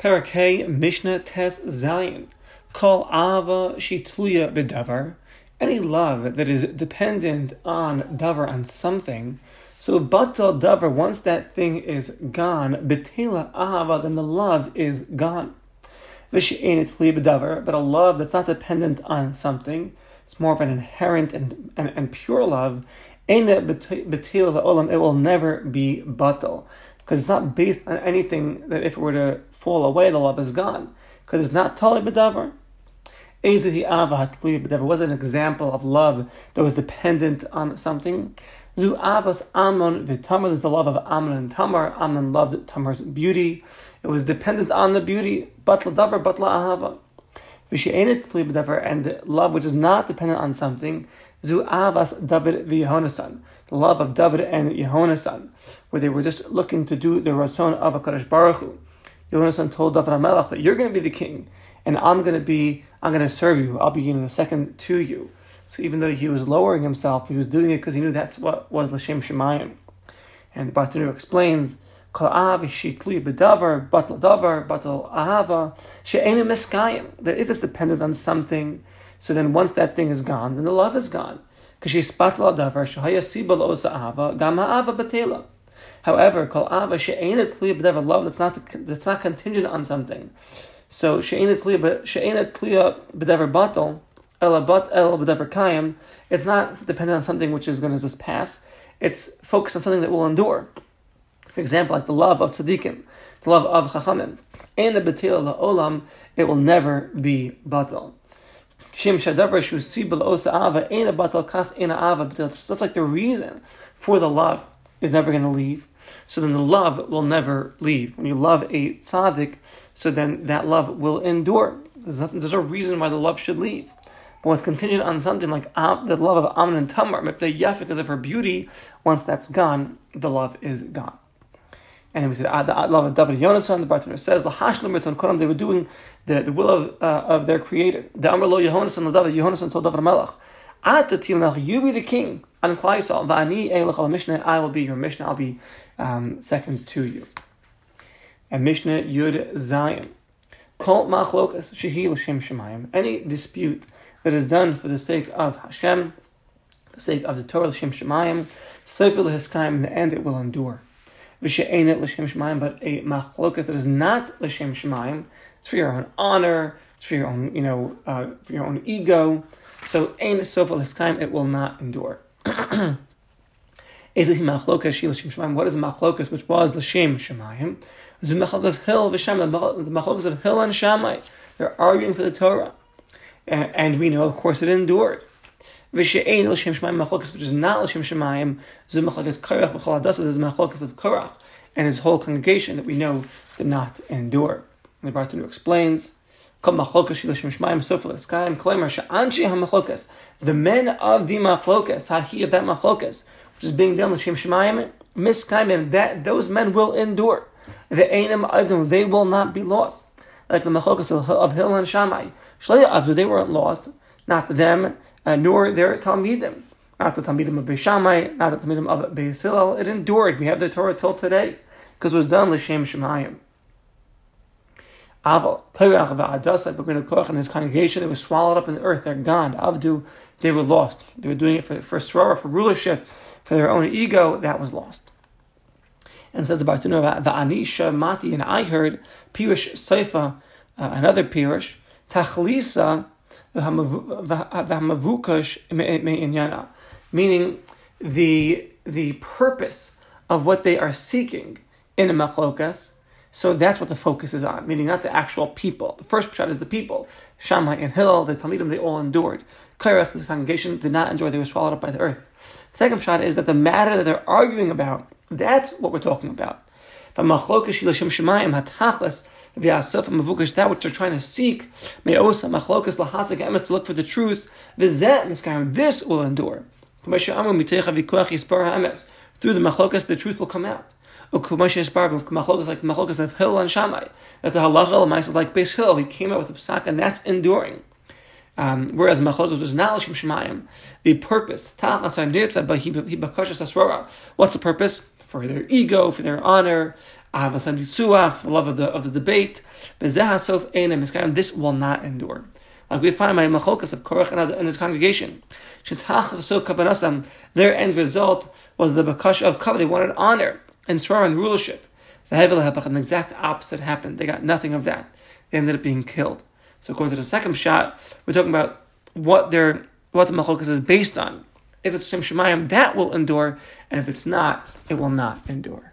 Parakeh Mishnah Tes Zayin. Call Ava Shitluya Bedavar. Any love that is dependent on davar on something. So batal davar, once that thing is gone, betela ahava, then the love is gone. But a love that's not dependent on something, it's more of an inherent and, and, and pure love. Ena betela olam, it will never be batal because it's not based on anything that if it were to fall away, the love is gone. Because it's not tali bedavar. It was an example of love that was dependent on something. Zu avas Amnon v'Tamar is the love of Amnon and Tamar. Amnon loves Tamar's beauty. It was dependent on the beauty. but Batla davar, batla ahava. And love which is not dependent on something. Zu avas David v'Yehonasan. The love of David and Yehonasan, where they were just looking to do the ratzon of Hakadosh Baruch Hu. Yonasan told David HaMelech that you're going to be the king, and I'm going to be, I'm going to serve you. I'll be know, the second to you. So even though he was lowering himself, he was doing it because he knew that's what was Lashem Shemayim. And Bartenura explains, that if it's dependent on something, so then once that thing is gone, then the love is gone. Because However, kol ava she'ena tluya b'dever love that's not that's not contingent on something. So she'ena tluya she'ena tluya b'dever batal ela bat el b'dever kayim. It's not dependent on something which is going to just pass. It's focused on something that will endure. For example, like the love of tzaddikim, the love of chachamim, and the betil olam, it will never be batal. That's like the reason for the love is never going to leave so then the love will never leave. When you love a tzaddik, so then that love will endure. There's, nothing, there's no reason why the love should leave. But it's contingent on something like um, the love of Amnon and Tamar, the Yaf because of her beauty, once that's gone, the love is gone. And we said ah, the love of David Yonasan, the Bartenura says, Koram, they were doing the, the will of, uh, of their creator. The Amr Lo Yehonasan, the David Yonasan told David Melech, you be the king. And Klaisal, Mishnah, I will be your Mishnah, I'll be um, second to you. And Mishnah Yud Zayin. Kol machlokas shehi l'shem shemayim. Any dispute that is done for the sake of Hashem, the sake of the Torah l'shem shemayim, sefer l'hiskayim, in the end it will endure. V'she'enet l'shem shemayim, but a machlokas that is not l'shem shemayim, it's for your own honor, it's for your own, you know, uh, for your own ego. So, ein sofer l'hiskayim, it will not endure. Is? What is machlokas, which was the shem shemayim? The machlokas hill v'shem, the machlokas of Hillel and Shammai. They're arguing for the Torah, and, we know, of course, it endured. V'she'ein l'shem shemayim machlokas, which is not l'shem shemayim. The machlokas korach v'chol adasa. There's machlokas of korach and his whole congregation that we know did not endure. And the Bartenura explains. The men of the machlokas, hahi of that machlokas, which is being done with Shem Shemayim, miskaimim, that those men will endure. The ainim of them, they will not be lost. Like the machlokas of Hillel and Shammai. Shlaya Abdu, they weren't lost, not them, uh, nor their Talmidim. Not the Talmidim of Beis Shammai, not the Talmidim of Beis Hillel. It endured. We have the Torah till today, because it was done l'shem Shemayim. Aval, Korach v'Adasa, B'Bin Korach and his congregation, they were swallowed up in the earth. They're gone. Abdu, they were lost. They were doing it for, for Srara, for rulership for their own ego, that was lost. And says about the Bartenura the Anisha Mati, and I heard Pirush Seifa, uh, another Pirush, Tachlisa v'hamavukash me'inyana, meaning the the purpose of what they are seeking in a machlokas. So that's what the focus is on, meaning not the actual people. The first shot is the people. Shammai and Hillel, the Talmidim, they all endured. Korach, the congregation, did not endure; they were swallowed up by the earth. The Second shot is that the matter that they're arguing about, that's what we're talking about. The Machlokas, that which they're trying to seek, me'osa machlokas lahasik emes to look for the truth, v'zet miskayim, this will endure. Through the machlokas, the truth will come out. Machlokas like machlokas of Hillel and Shammai. That's a halacha, is like Beis Hillel. He came out with a psak, and that's enduring. Um, whereas Machlokes was not Lashim Shemayim, the purpose, what's the purpose? For their ego, for their honor, the love of the of the debate. This will not endure. Like we find by Machokas of Korach and his congregation. Their end result was the Bakash of cover. They wanted honor and Torah and rulership. The Hevel and the exact opposite happened. They got nothing of that. They ended up being killed. So according to the second shot, we're talking about what their what the Machokas is based on. If it's Shem Shemayim, that will endure, and if it's not, it will not endure.